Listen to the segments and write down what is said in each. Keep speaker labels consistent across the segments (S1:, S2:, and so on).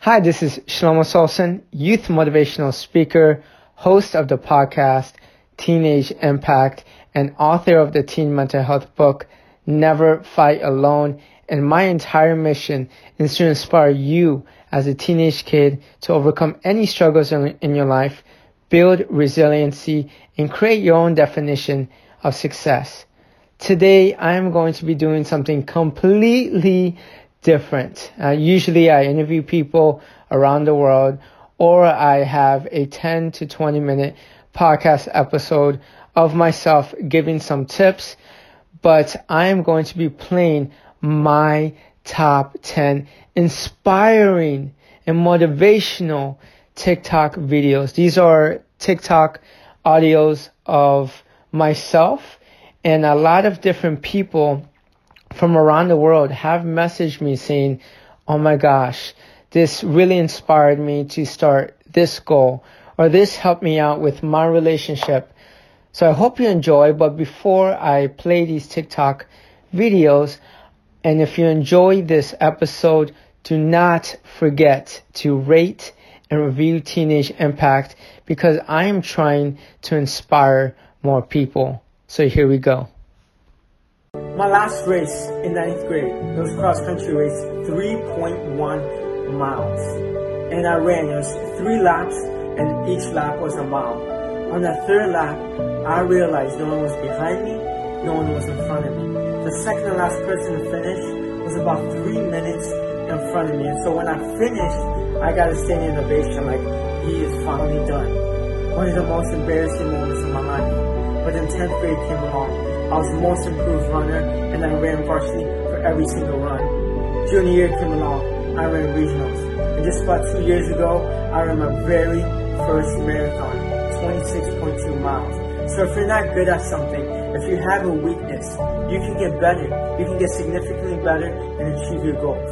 S1: Hi, this is Shlomo Solson, youth motivational speaker, host of the podcast Teenage Impact, and author of the teen mental health book Never Fight Alone. And my entire mission is to inspire you as a teenage kid to overcome any struggles in, in your life, build resiliency, and create your own definition of success. Today, I am going to be doing something completely different. Uh, usually I interview people around the world or I have a 10 to 20 minute podcast episode of myself giving some tips, but I am going to be playing my top 10 inspiring and motivational TikTok videos. These are TikTok audios of myself and a lot of different people from around the world have messaged me saying, Oh my gosh, this really inspired me to start this goal or this helped me out with my relationship. So I hope you enjoy, but before I play these TikTok videos, and if you enjoy this episode, do not forget to rate and review Teenage Impact because I am trying to inspire more people. So here we go. My last race in ninth grade, it was cross country race, 3.1 miles. And I ran, it was three laps, and each lap was a mile. On the third lap, I realized no one was behind me, no one was in front of me. The second to last person to finish was about three minutes in front of me. And so when I finished, I got a standing ovation like, he is finally done. One of the most embarrassing moments of my life. But then 10th grade came along I was the most improved runner, and I ran varsity for every single run. Junior year came along, I ran regionals. And just about two years ago, I ran my very first marathon, 26.2 miles. So if you're not good at something, if you have a weakness, you can get better. You can get significantly better and achieve your goals.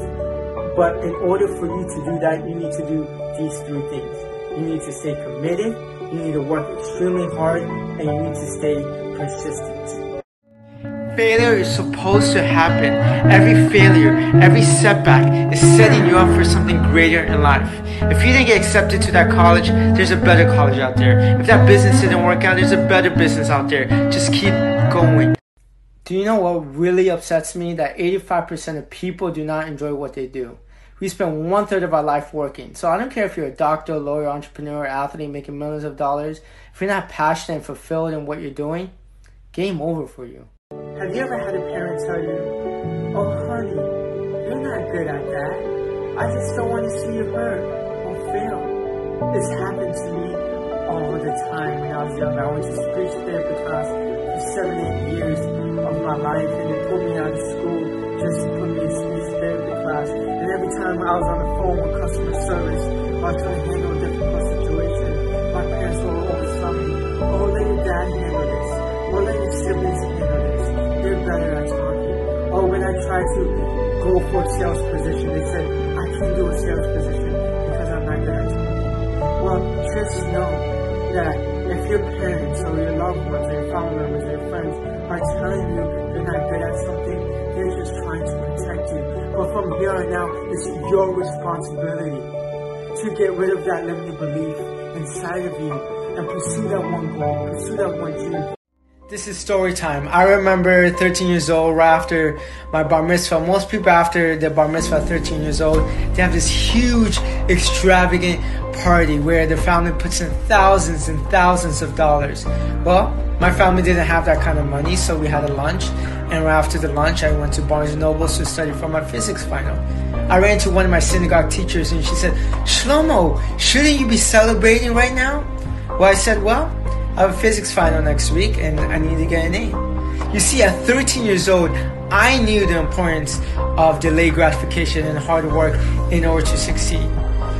S1: But in order for you to do that, you need to do these three things. You need to stay committed, you need to work extremely hard, and you need to stay persistent. Failure is supposed to happen. Every failure, every setback is setting you up for something greater in life. If you didn't get accepted to that college, there's a better college out there. If that business didn't work out, there's a better business out there. Just keep going. Do you know what really upsets me? That 85% of people do not enjoy what they do. We spend one third of our life working. So I don't care if you're a doctor, lawyer, entrepreneur, athlete making millions of dollars. If you're not passionate and fulfilled in what you're doing, game over for you. Have you ever had a parent tell you, Oh, honey, you're not good at that. I just don't want to see you hurt or fail. This happened to me all the time when I was young. I went to speech therapy class for seven, eight years of my life, and they pulled me out of school just to put me in speech therapy class. And every time I was on the phone with customer service, I trying to handle a difficult situation. My parents were always telling me, Oh, let your dad handle this, or let your siblings better at talking. Or oh, when I tried to go for a sales position, they said, I can't do a sales position because I'm not good at talking. Well, just know that if your parents or your loved ones or your family members or your friends are telling you you're not good at something, they're just trying to protect you. But from here on out, it's your responsibility to get rid of that limiting belief inside of you and pursue that one goal, pursue that one dream. This is story time. I remember 13 years old, right after my bar mitzvah. Most people after the bar mitzvah, 13 years old, they have this huge, extravagant party where the family puts in thousands and thousands of dollars. Well, my family didn't have that kind of money, so we had a lunch. And right after the lunch, I went to Barnes & Noble to study for my physics final. I ran into one of my synagogue teachers and she said, Shlomo, shouldn't you be celebrating right now? Well, I said, well, I have a physics final next week and I need to get an A. You see, at 13 years old, I knew the importance of delayed gratification and hard work in order to succeed.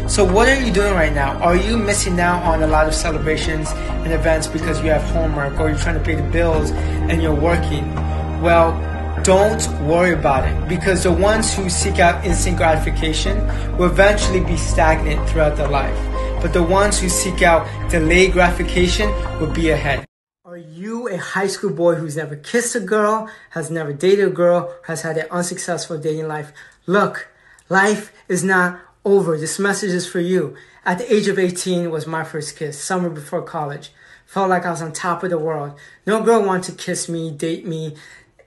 S1: So, what are you doing right now? Are you missing out on a lot of celebrations and events because you have homework or you're trying to pay the bills and you're working? Well, don't worry about it because the ones who seek out instant gratification will eventually be stagnant throughout their life but the ones who seek out delayed gratification will be ahead. Are you a high school boy who's never kissed a girl, has never dated a girl, has had an unsuccessful dating life? Look, life is not over. This message is for you. At the age of 18 was my first kiss, summer before college. Felt like I was on top of the world. No girl wanted to kiss me, date me.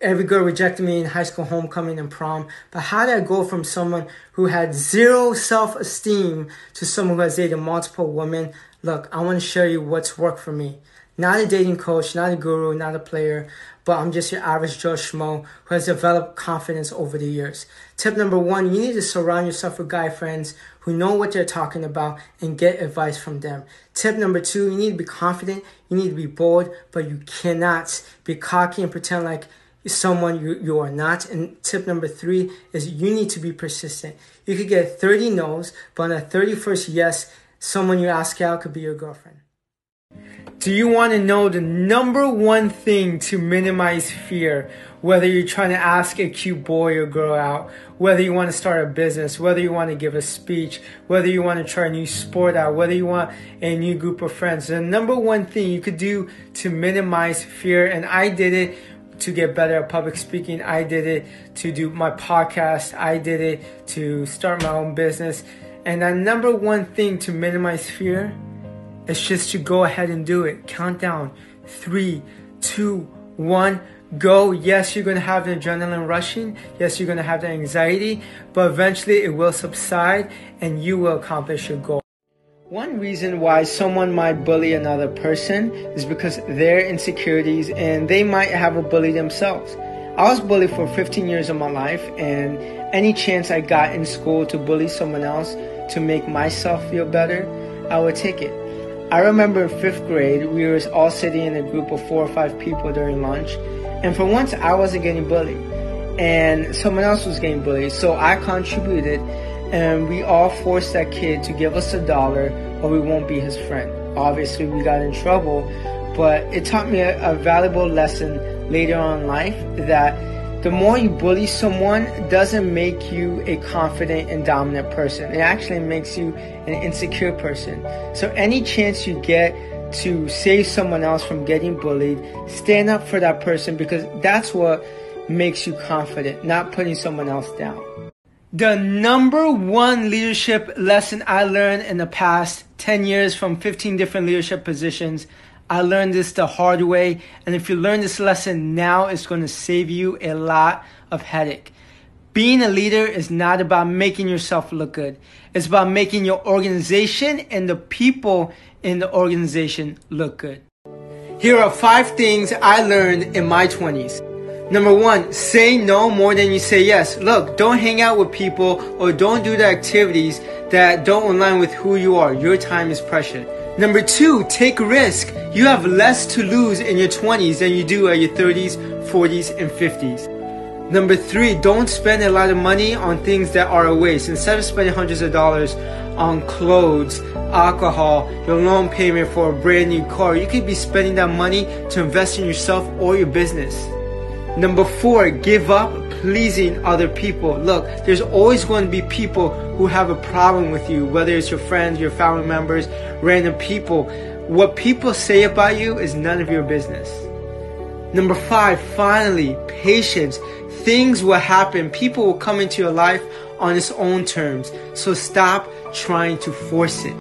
S1: Every girl rejected me in high school homecoming and prom. But how did I go from someone who had zero self-esteem to someone who has dated multiple women? Look, I want to show you what's worked for me. Not a dating coach, not a guru, not a player, but I'm just your average Joe Schmo who has developed confidence over the years. Tip number one, you need to surround yourself with guy friends who know what they're talking about and get advice from them. Tip number two, you need to be confident, you need to be bold, but you cannot be cocky and pretend like someone you, you are not. And tip number three is you need to be persistent. You could get 30 no's, but on a 31st yes, someone you ask out could be your girlfriend. Do you want to know the number one thing to minimize fear? Whether you're trying to ask a cute boy or girl out, whether you want to start a business, whether you want to give a speech, whether you want to try a new sport out, whether you want a new group of friends. The number one thing you could do to minimize fear, and I did it to get better at public speaking. I did it to do my podcast. I did it to start my own business. And the number one thing to minimize fear it's just to go ahead and do it. Countdown. Three, two, one, go. Yes, you're going to have the adrenaline rushing. Yes, you're going to have the anxiety, but eventually it will subside and you will accomplish your goal. One reason why someone might bully another person is because their insecurities and they might have a bully themselves. I was bullied for 15 years of my life and any chance I got in school to bully someone else to make myself feel better, I would take it. I remember in fifth grade, we were all sitting in a group of four or five people during lunch, and for once I wasn't getting bullied, and someone else was getting bullied. So I contributed, and we all forced that kid to give us a dollar, or we won't be his friend. Obviously, we got in trouble, but it taught me a, a valuable lesson later on in life that the more you bully someone doesn't make you a confident and dominant person. It actually makes you an insecure person. So any chance you get to save someone else from getting bullied, stand up for that person because that's what makes you confident, not putting someone else down. The number one leadership lesson I learned in the past 10 years from 15 different leadership positions I learned this the hard way. And if you learn this lesson now, it's going to save you a lot of headache. Being a leader is not about making yourself look good. It's about making your organization and the people in the organization look good. Here are five things I learned in my 20s. Number one, say no more than you say yes. Look, don't hang out with people or don't do the activities that don't align with who you are. Your time is precious. Number two, take risk. You have less to lose in your 20s than you do at your 30s, 40s, and 50s. Number three, don't spend a lot of money on things that are a waste. Instead of spending hundreds of dollars on clothes, alcohol, your loan payment for a brand new car, you could be spending that money to invest in yourself or your business. Number four, give up pleasing other people. Look, there's always going to be people who have a problem with you, whether it's your friends, your family members, random people. What people say about you is none of your business. Number five, finally, patience. Things will happen. People will come into your life on its own terms. So stop trying to force it.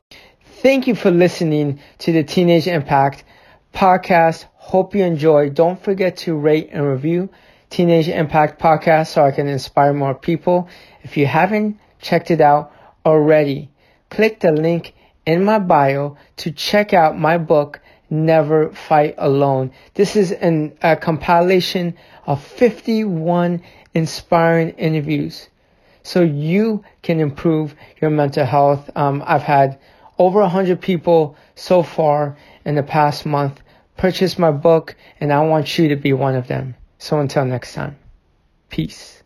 S1: Thank you for listening to the Teenage Impact podcast. Hope you enjoy. Don't forget to rate and review Teenage Impact podcast so I can inspire more people. If you haven't checked it out already, click the link in my bio to check out my book, Never Fight Alone. This is an, a compilation of 51 inspiring interviews so you can improve your mental health. Um, I've had over 100 people so far in the past month purchase my book, and I want you to be one of them. So until next time, peace.